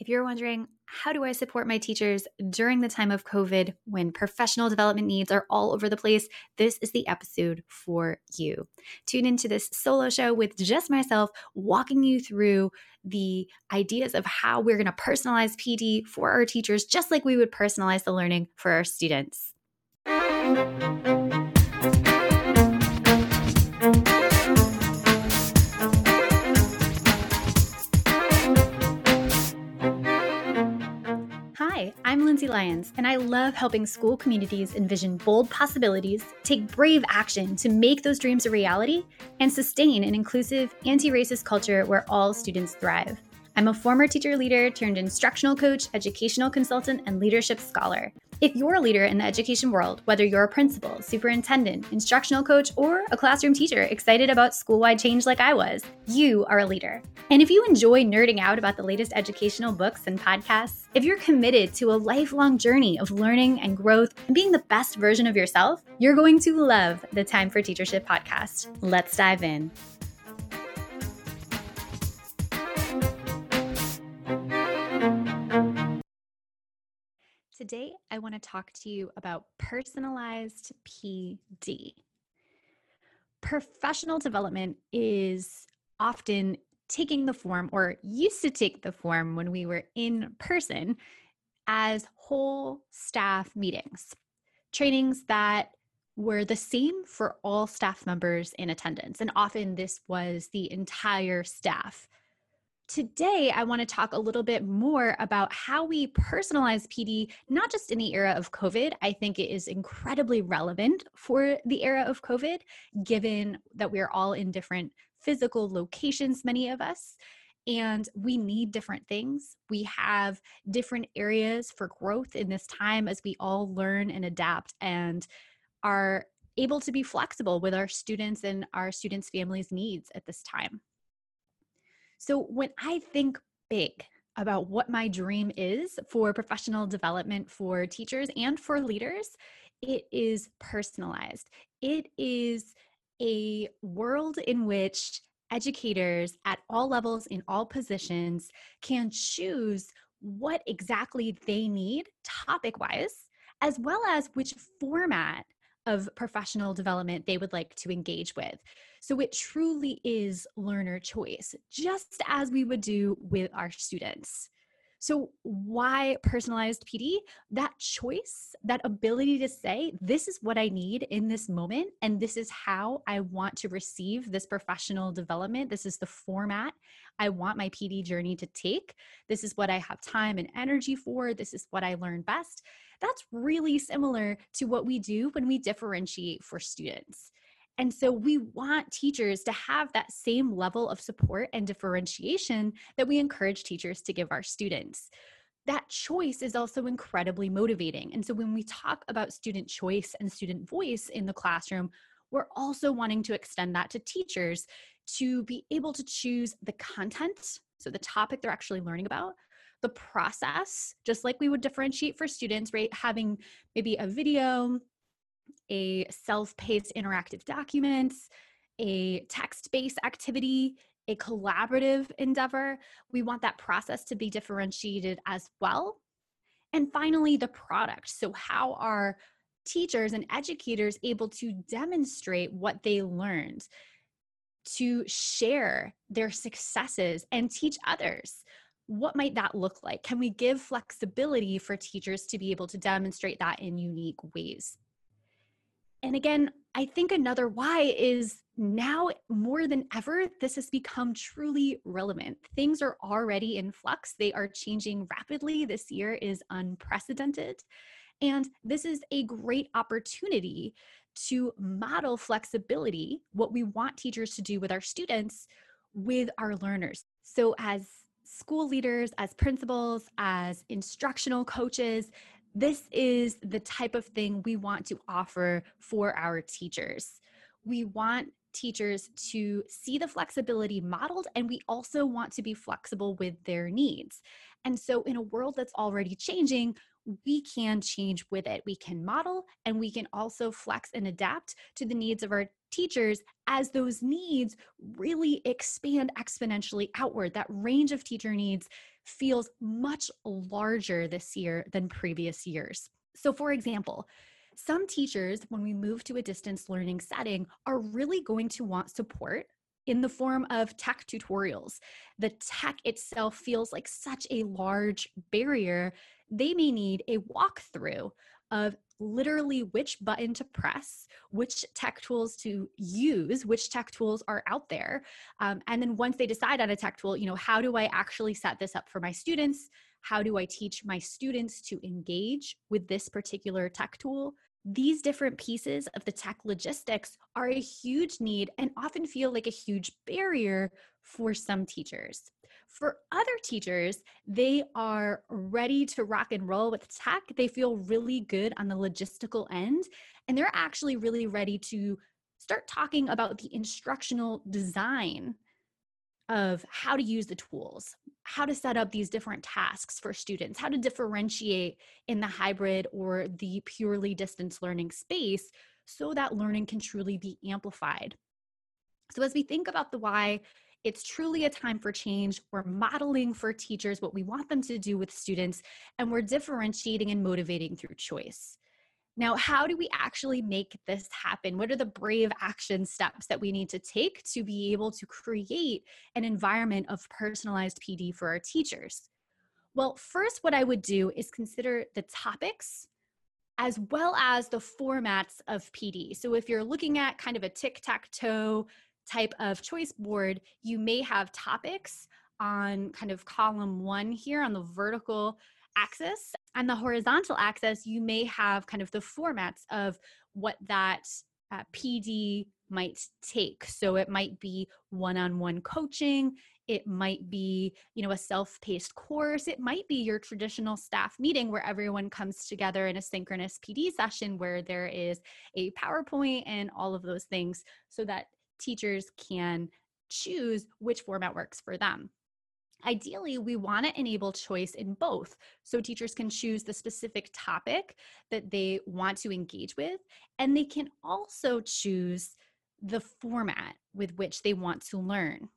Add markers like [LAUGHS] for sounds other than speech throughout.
If you're wondering, how do I support my teachers during the time of COVID when professional development needs are all over the place? This is the episode for you. Tune into this solo show with just myself, walking you through the ideas of how we're going to personalize PD for our teachers, just like we would personalize the learning for our students. Lindsay Lyons, and I love helping school communities envision bold possibilities, take brave action to make those dreams a reality, and sustain an inclusive, anti racist culture where all students thrive. I'm a former teacher leader turned instructional coach, educational consultant, and leadership scholar. If you're a leader in the education world, whether you're a principal, superintendent, instructional coach, or a classroom teacher excited about school wide change like I was, you are a leader. And if you enjoy nerding out about the latest educational books and podcasts, if you're committed to a lifelong journey of learning and growth and being the best version of yourself, you're going to love the Time for Teachership podcast. Let's dive in. Today, I want to talk to you about personalized PD. Professional development is often taking the form, or used to take the form when we were in person, as whole staff meetings, trainings that were the same for all staff members in attendance. And often this was the entire staff Today, I want to talk a little bit more about how we personalize PD, not just in the era of COVID. I think it is incredibly relevant for the era of COVID, given that we are all in different physical locations, many of us, and we need different things. We have different areas for growth in this time as we all learn and adapt and are able to be flexible with our students and our students' families' needs at this time. So when I think big about what my dream is for professional development for teachers and for leaders, it is personalized. It is a world in which educators at all levels, in all positions, can choose what exactly they need topic wise, as well as which format of professional development they would like to engage with. So it truly is learner choice, just as we would do with our students. So, why personalized PD? That choice, that ability to say, this is what I need in this moment, and this is how I want to receive this professional development. This is the format I want my PD journey to take. This is what I have time and energy for. This is what I learn best. That's really similar to what we do when we differentiate for students. And so we want teachers to have that same level of support and differentiation that we encourage teachers to give our students. That choice is also incredibly motivating. And so when we talk about student choice and student voice in the classroom, we're also wanting to extend that to teachers to be able to choose the content, so the topic they're actually learning about, the process, just like we would differentiate for students, right? Having maybe a video, a self paced interactive document, a text based activity, a collaborative endeavor. We want that process to be differentiated as well. And finally, the product. So, how are teachers and educators able to demonstrate what they learned, to share their successes and teach others? What might that look like? Can we give flexibility for teachers to be able to demonstrate that in unique ways? And again, I think another why is now more than ever, this has become truly relevant. Things are already in flux, they are changing rapidly. This year is unprecedented. And this is a great opportunity to model flexibility, what we want teachers to do with our students, with our learners. So, as school leaders, as principals, as instructional coaches, this is the type of thing we want to offer for our teachers. We want teachers to see the flexibility modeled, and we also want to be flexible with their needs. And so, in a world that's already changing, we can change with it. We can model and we can also flex and adapt to the needs of our teachers as those needs really expand exponentially outward. That range of teacher needs feels much larger this year than previous years. So, for example, some teachers, when we move to a distance learning setting, are really going to want support in the form of tech tutorials. The tech itself feels like such a large barrier. They may need a walkthrough of literally which button to press, which tech tools to use, which tech tools are out there. Um, and then once they decide on a tech tool, you know, how do I actually set this up for my students? How do I teach my students to engage with this particular tech tool? These different pieces of the tech logistics are a huge need and often feel like a huge barrier for some teachers. For other teachers, they are ready to rock and roll with tech. They feel really good on the logistical end, and they're actually really ready to start talking about the instructional design of how to use the tools, how to set up these different tasks for students, how to differentiate in the hybrid or the purely distance learning space so that learning can truly be amplified. So, as we think about the why, it's truly a time for change. We're modeling for teachers what we want them to do with students, and we're differentiating and motivating through choice. Now, how do we actually make this happen? What are the brave action steps that we need to take to be able to create an environment of personalized PD for our teachers? Well, first, what I would do is consider the topics as well as the formats of PD. So, if you're looking at kind of a tic tac toe type of choice board, you may have topics on kind of column one here on the vertical axis. And the horizontal axis, you may have kind of the formats of what that uh, PD might take. So it might be one-on-one coaching, it might be, you know, a self-paced course, it might be your traditional staff meeting where everyone comes together in a synchronous PD session where there is a PowerPoint and all of those things so that teachers can choose which format works for them. Ideally, we want to enable choice in both so teachers can choose the specific topic that they want to engage with, and they can also choose the format with which they want to learn.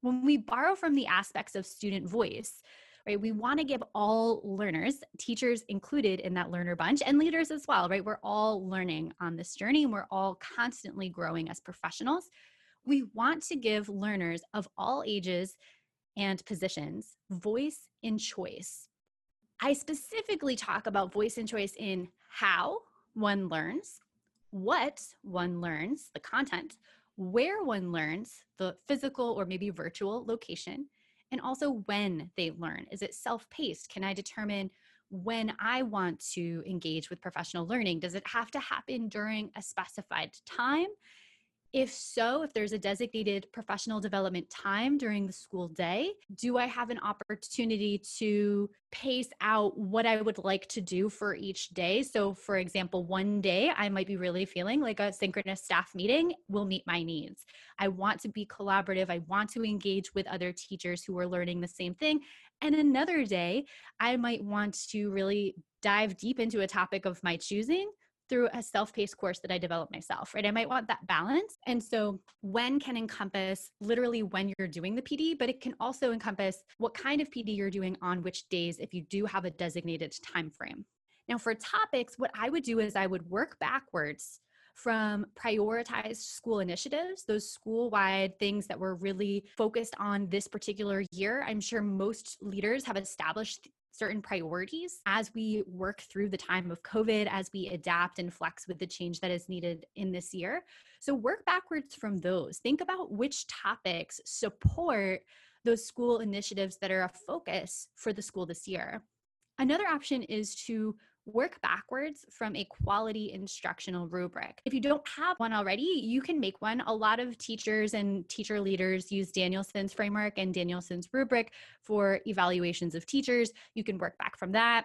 When we borrow from the aspects of student voice, right, we want to give all learners, teachers included in that learner bunch, and leaders as well, right? We're all learning on this journey and we're all constantly growing as professionals. We want to give learners of all ages and positions, voice and choice. I specifically talk about voice and choice in how one learns, what one learns, the content, where one learns, the physical or maybe virtual location, and also when they learn. Is it self paced? Can I determine when I want to engage with professional learning? Does it have to happen during a specified time? If so, if there's a designated professional development time during the school day, do I have an opportunity to pace out what I would like to do for each day? So, for example, one day I might be really feeling like a synchronous staff meeting will meet my needs. I want to be collaborative, I want to engage with other teachers who are learning the same thing. And another day, I might want to really dive deep into a topic of my choosing through a self-paced course that I developed myself, right? I might want that balance. And so when can encompass literally when you're doing the PD, but it can also encompass what kind of PD you're doing on which days if you do have a designated time frame. Now for topics, what I would do is I would work backwards from prioritized school initiatives, those school wide things that were really focused on this particular year. I'm sure most leaders have established certain priorities as we work through the time of COVID, as we adapt and flex with the change that is needed in this year. So, work backwards from those. Think about which topics support those school initiatives that are a focus for the school this year. Another option is to work backwards from a quality instructional rubric. If you don't have one already, you can make one. A lot of teachers and teacher leaders use Danielson's framework and Danielson's rubric for evaluations of teachers. You can work back from that.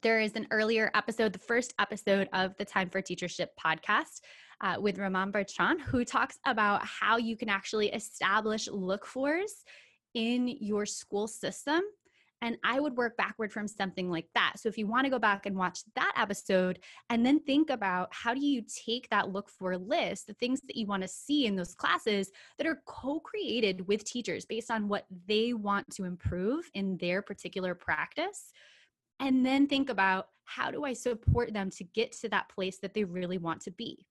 There is an earlier episode, the first episode of the Time for Teachership podcast. Uh, with Ramon Bertrand, who talks about how you can actually establish look fors in your school system And I would work backward from something like that. So if you want to go back and watch that episode and then think about how do you take that look for list, the things that you want to see in those classes that are co created with teachers based on what they want to improve in their particular practice. And then think about how do I support them to get to that place that they really want to be.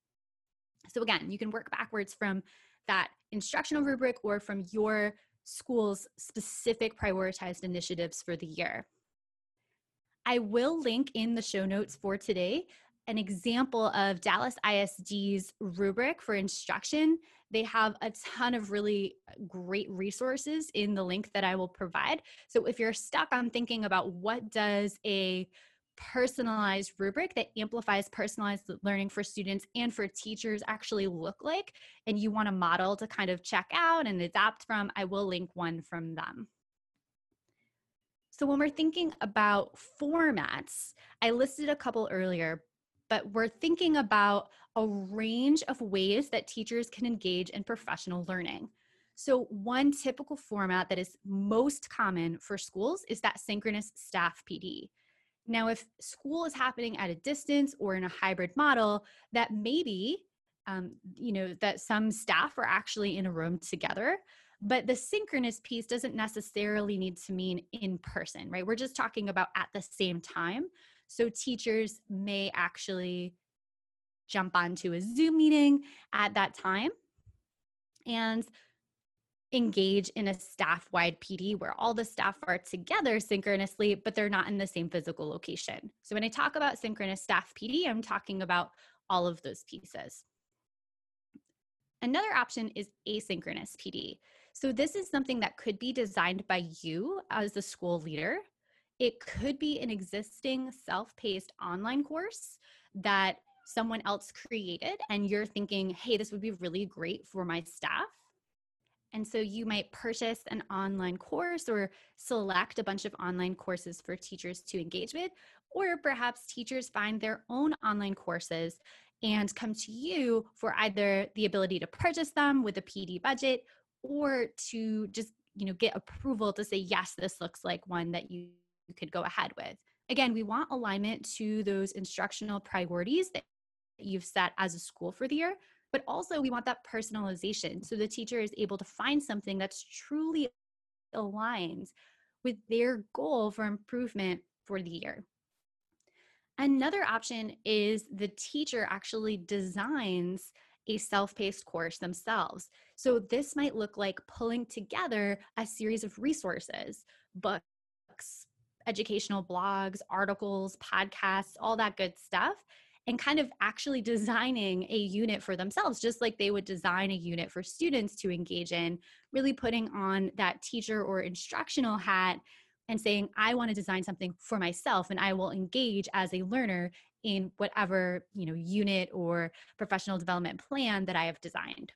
So again, you can work backwards from that instructional rubric or from your school's specific prioritized initiatives for the year. I will link in the show notes for today an example of Dallas ISD's rubric for instruction. They have a ton of really great resources in the link that I will provide. So if you're stuck on thinking about what does a personalized rubric that amplifies personalized learning for students and for teachers actually look like and you want a model to kind of check out and adapt from, I will link one from them. So when we're thinking about formats, I listed a couple earlier, but we're thinking about a range of ways that teachers can engage in professional learning. So, one typical format that is most common for schools is that synchronous staff PD. Now, if school is happening at a distance or in a hybrid model, that maybe, um, you know, that some staff are actually in a room together. But the synchronous piece doesn't necessarily need to mean in person, right? We're just talking about at the same time. So teachers may actually jump onto a Zoom meeting at that time. And engage in a staff wide PD where all the staff are together synchronously, but they're not in the same physical location. So when I talk about synchronous staff PD, I'm talking about all of those pieces. Another option is asynchronous PD. So this is something that could be designed by you as the school leader. It could be an existing self paced online course that someone else created, and you're thinking, hey, this would be really great for my staff. And so you might purchase an online course or select a bunch of online courses for teachers to engage with, or perhaps teachers find their own online courses and come to you for either the ability to purchase them with a PD budget or to just you know get approval to say yes this looks like one that you, could go ahead with. Again we want alignment to those instructional priorities that you've set as a school for the year but also we want that personalization so the teacher is able to find something that's truly aligned with their goal for improvement for the year. Another option is the teacher actually designs a self paced course themselves. So, this might look like pulling together a series of resources, books, educational blogs, articles, podcasts, all that good stuff, and kind of actually designing a unit for themselves, just like they would design a unit for students to engage in, really putting on that teacher or instructional hat and saying, I want to design something for myself and I will engage as a learner in whatever you know unit or professional development plan that I have designed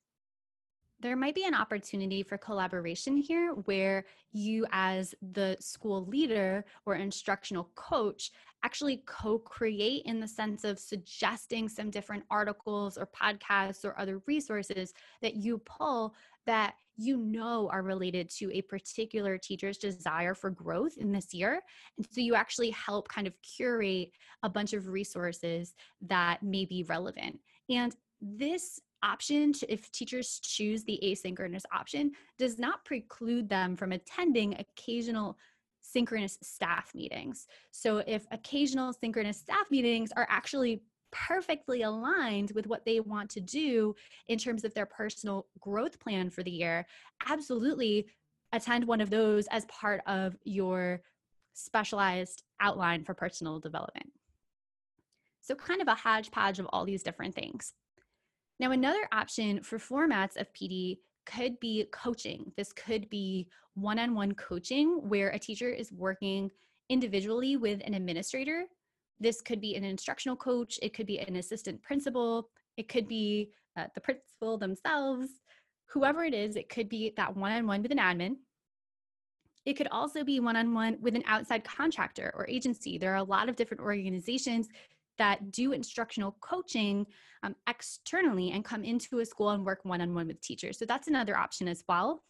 there might be an opportunity for collaboration here where you, as the school leader or instructional coach, actually co create in the sense of suggesting some different articles or podcasts or other resources that you pull that you know are related to a particular teacher's desire for growth in this year. And so you actually help kind of curate a bunch of resources that may be relevant. And this option, to, if teachers choose the asynchronous option, does not preclude them from attending occasional synchronous staff meetings. So if occasional synchronous staff meetings are actually perfectly aligned with what they want to do in terms of their personal growth plan for the year, absolutely attend one of those as part of your specialized outline for personal development. So, kind of a hodgepodge of all these different things. Now, another option for formats of PD could be coaching. This could be one on one coaching where a teacher is working individually with an administrator. This could be an instructional coach, it could be an assistant principal, it could be uh, the principal themselves, whoever it is, it could be that one on one with an admin. It could also be one on one with an outside contractor or agency. There are a lot of different organizations that do instructional coaching um, externally and come into a school and work one on one with teachers. So that's another option as well.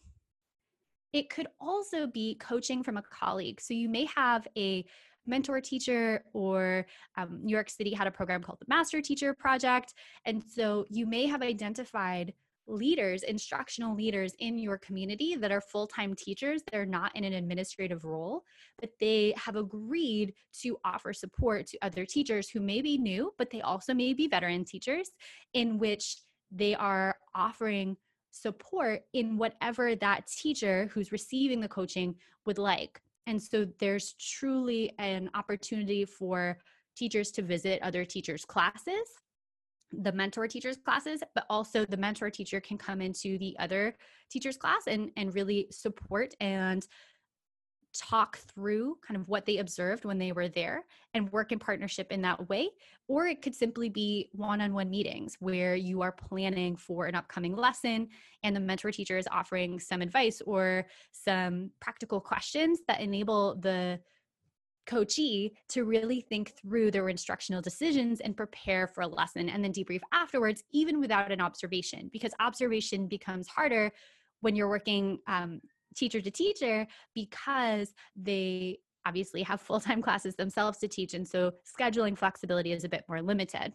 It could also be coaching from a colleague. So you may have a mentor teacher, or um, New York City had a program called the Master Teacher Project. And so you may have identified leaders, instructional leaders in your community that are full time teachers. They're not in an administrative role, but they have agreed to offer support to other teachers who may be new, but they also may be veteran teachers, in which they are offering support in whatever that teacher who's receiving the coaching would like. And so there's truly an opportunity for teachers to visit other teachers' classes, the mentor teachers' classes, but also the mentor teacher can come into the other teachers' class and, and really support and talk through kind of what they observed when they were there and work in partnership in that way. Or it could simply be one on one meetings where you are planning for an upcoming lesson and the mentor teacher is offering some advice or some practical questions that enable the coachee to really think through their instructional decisions and prepare for a lesson and then debrief afterwards, even without an observation, because observation becomes harder when you're working um, teacher to teacher because they obviously have full time [LAUGHS] classes themselves to teach. And so scheduling flexibility is a bit more limited.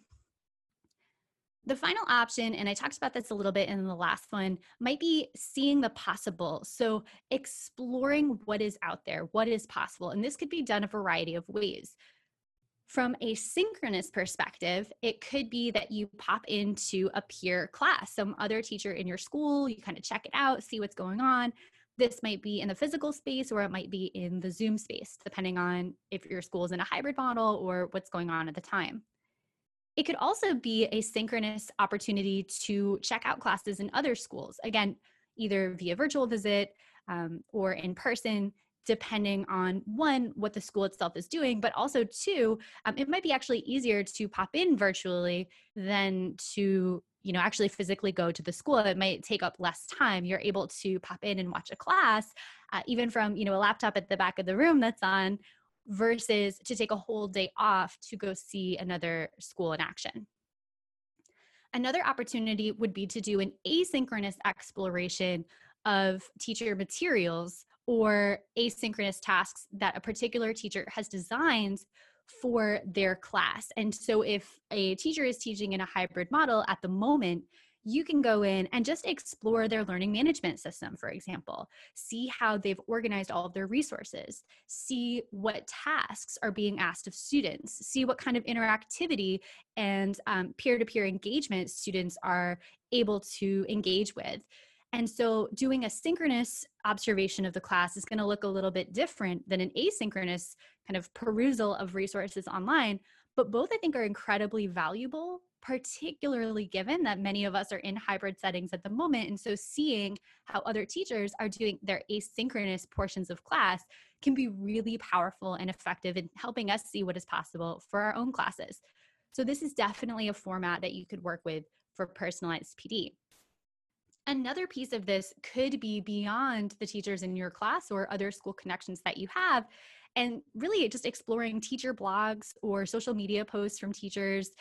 The final option, and I talked about this a little bit in the last one, might be seeing the possible. So, exploring what is out there, what is possible. And this could be done a variety of ways. From a synchronous perspective, it could be that you pop into a peer class, some other teacher in your school, you kind of check it out, see what's going on. This might be in the physical space or it might be in the Zoom space, depending on if your school is in a hybrid model or what's going on at the time. It could also be a synchronous opportunity to check out classes in other schools, again, either via virtual visit um, or in person, depending on one, what the school itself is doing, but also two, um, it might be actually easier to pop in virtually than to you know actually physically go to the school. It might take up less time. You're able to pop in and watch a class uh, even from you know a laptop at the back of the room that's on versus to take a whole day off to go see another school in action another opportunity would be to do an asynchronous exploration of teacher materials or asynchronous tasks that a particular teacher has designed for their class. And so if a teacher is teaching in a hybrid model at the moment, you can go in and just explore their learning management system, for example. See how they've organized all of their resources. See what tasks are being asked of students. See what kind of interactivity and peer to peer engagement students are able to engage with. And so, doing a synchronous observation of the class is going to look a little bit different than an asynchronous kind of perusal of resources online. But both, I think, are incredibly valuable, particularly given that many of us are in hybrid settings at the moment. And so, seeing how other teachers are doing their asynchronous portions of class can be really powerful and effective in helping us see what is possible for our own classes. So, this is definitely a format that you could work with for personalized PD. Another piece of this could be beyond the teachers in your class or other school connections that you have, and really just exploring teacher blogs or social media posts from teachers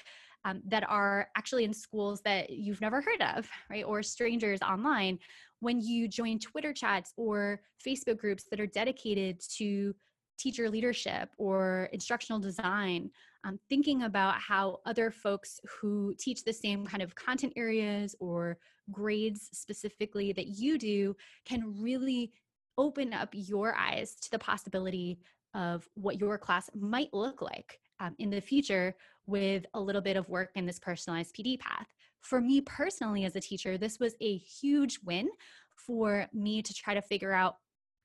um, that are actually in schools that you've never heard of, right? Or strangers online. When you join Twitter chats or Facebook groups that are dedicated to teacher leadership or instructional design, um, thinking about how other folks who teach the same kind of content areas or grades specifically that you do can really open up your eyes to the possibility of what your class might look like um, in the future with a little bit of work in this personalized PD path. For me personally, as a teacher, this was a huge win for me to try to figure out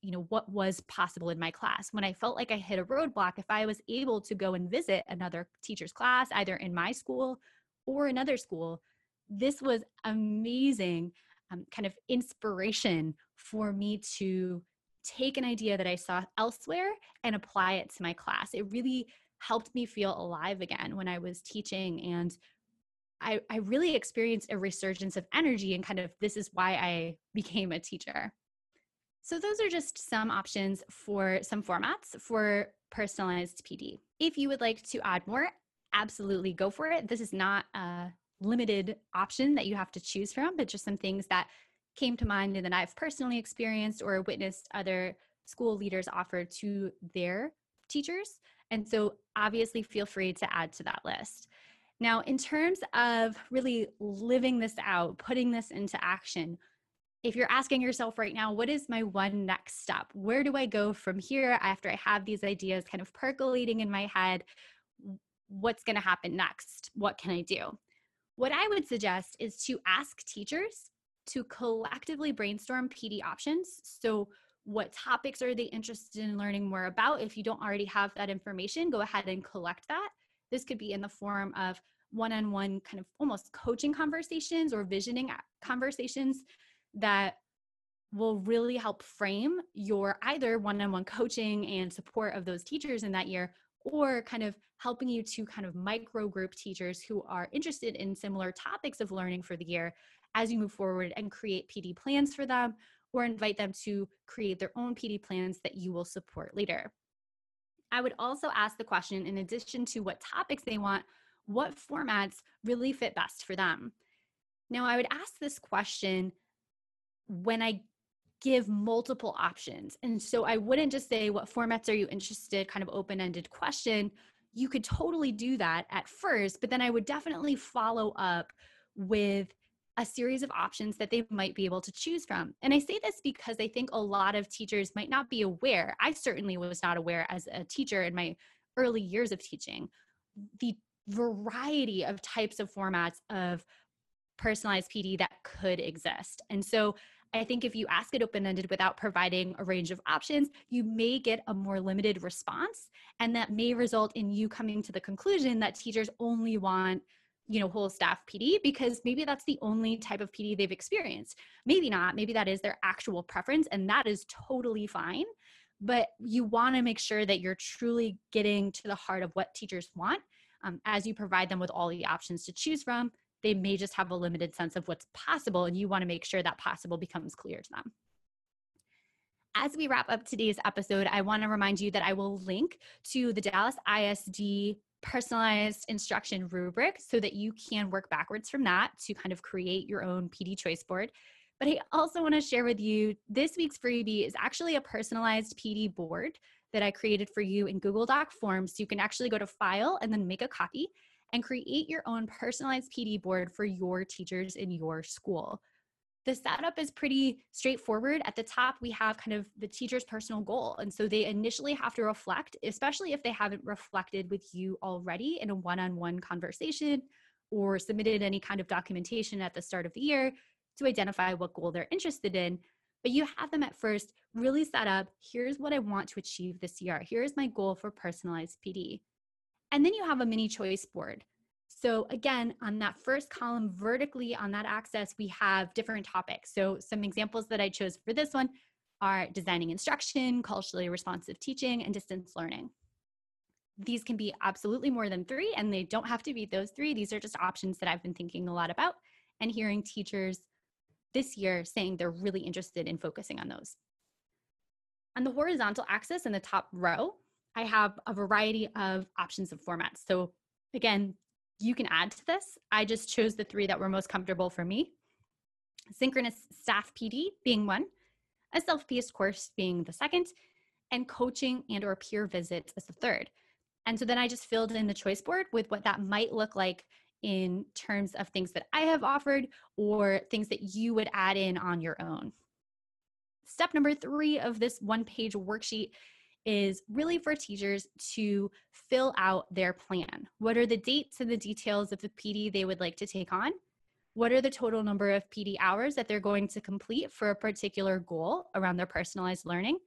you know what was possible in my class when i felt like i hit a roadblock if i was able to go and visit another teacher's class either in my school or another school this was amazing um, kind of inspiration for me to take an idea that i saw elsewhere and apply it to my class it really helped me feel alive again when i was teaching and I, I really experienced a resurgence of energy and kind of this is why I [LAUGHS] became a teacher. So, those are just some options for some formats for personalized PD. If you would like to add more, absolutely go for it. This is not a limited option that you have to choose from, but just some things that came to mind and that I've personally experienced or witnessed other school leaders offer to their teachers. And so obviously feel free to add to that list. Now, in terms of really living this out, putting this into action, if you're asking yourself right now, what is my one next step? Where do I go from here after I have these ideas kind of percolating in my head? What's going to happen next? What can I do? What I would suggest is to ask teachers to collectively brainstorm PD options. So, what topics are they interested in learning more about? If you don't already have that information, go ahead and collect that. This could be in the form of one on one, kind of almost coaching conversations or visioning conversations that will really help frame your either one on one coaching and support of those teachers in that year or kind of helping you to kind of micro group teachers who are interested in similar topics of learning for the year as you move forward and create PD plans for them or invite them to create their own PD plans that you will support later. I would also ask the question in addition to what topics they want, what formats really fit best for them? Now, I would ask this question when I give multiple options. And so I wouldn't just say, What formats are you interested? kind of open ended question. You could totally do that at first, but then I would definitely follow up with a series of options that they might be able to choose from. And I say this because I think a lot of teachers might not be aware. I certainly was not aware as a teacher in my early years of teaching the variety of types of formats of personalized PD that could exist. And so I think if you ask it open ended without providing a range of options, you may get a more limited response. And that may result in you coming to the conclusion that teachers only want you know whole staff pd because maybe that's the only type of pd they've experienced. Maybe not. Maybe that is their actual preference and that is totally fine but you want to make sure that you're truly getting to the heart of what teachers want um, as you provide them with all the options to choose from they may just have a limited sense of what's possible and you want to make sure that possible becomes clear to them. As we wrap up today's episode, I want to remind you that I will link to the Dallas ISD personalized instruction rubric so that you can work backwards from that to kind of create your own PD choice board. But I also want to share with you this week's freebie is actually a personalized PD board that I created for you in Google Doc form. So you can actually go to file and then make a copy and create your own personalized PD board for your teachers in your school the setup is pretty straightforward. At the top, we have kind of the teacher's personal goal. And so they initially have to reflect, especially if they haven't reflected with you already in a one on one conversation or submitted any kind of documentation at the start of the year to identify what goal they're interested in. But you have them at first really set up here's what I want to achieve this year. Here's my goal for personalized PD. And then you have a mini choice board so again, on that first column vertically on that axis, we have different topics. So some examples that I chose for this one are designing instruction, culturally responsive teaching, and distance learning. These can be absolutely more than three, and they don't have to be those three. These are just options that I've been thinking a lot about and hearing teachers this year saying they're really interested in focusing on those. On the horizontal axis in the top row, I have a variety of options of formats. So again, you can add to this. I just chose the three that were most comfortable for me. Synchronous staff PD being one, a self-paced course being the second, and coaching and or peer visits as the third. And so then I just filled in the choice board with what that might look like in terms of things that I have offered or things that you would add in on your own. Step number three of this one page worksheet is really for teachers to fill out their plan. What are the dates and the details of the PD they would like to take on? What are the total number of PD hours that they're going to complete for a particular goal around their personalized learning?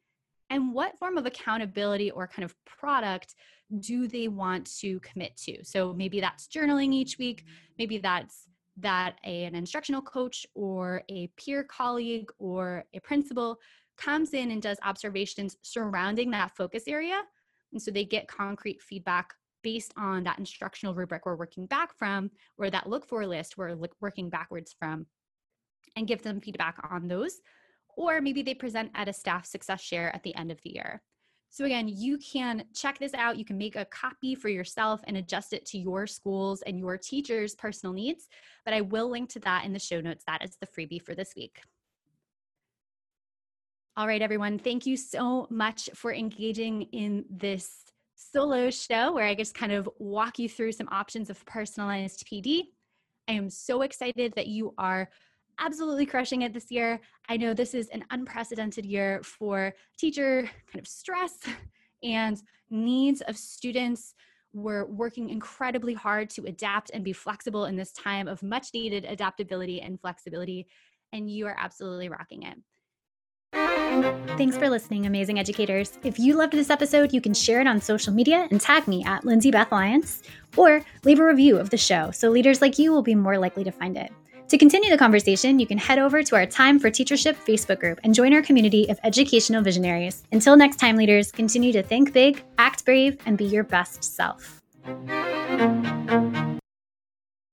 And what form of accountability or kind of product do they want to commit to? So maybe that's journaling each week, maybe that's that a, an instructional coach or a peer colleague or a principal comes in and does observations surrounding that focus area. And so they get concrete feedback based on that instructional rubric we're working back from, or that look for list we're working backwards from, and give them feedback on those. Or maybe they present at a staff success share at the end of the year. So, again, you can check this out. You can make a copy for yourself and adjust it to your schools and your teachers' personal needs. But I will link to that in the show notes. That is the freebie for this week. All right, everyone. Thank you so much for engaging in this solo show where I just kind of walk you through some options of personalized PD. I am so excited that you are absolutely crushing it this year. I know this is an unprecedented year for teacher kind of stress and needs of students. We're working incredibly hard to adapt and be flexible in this time of much needed adaptability and flexibility. And you are absolutely rocking it. Thanks for listening, amazing educators. If you loved this episode, you can share it on social media and tag me at Lindsay Beth Lyons, or leave a review of the show so leaders like you will be more likely to find it. To continue the conversation, you can head over to our Time for Teachership Facebook group and join our community of educational visionaries. Until next time, leaders, continue to think big, act brave, and be your best self.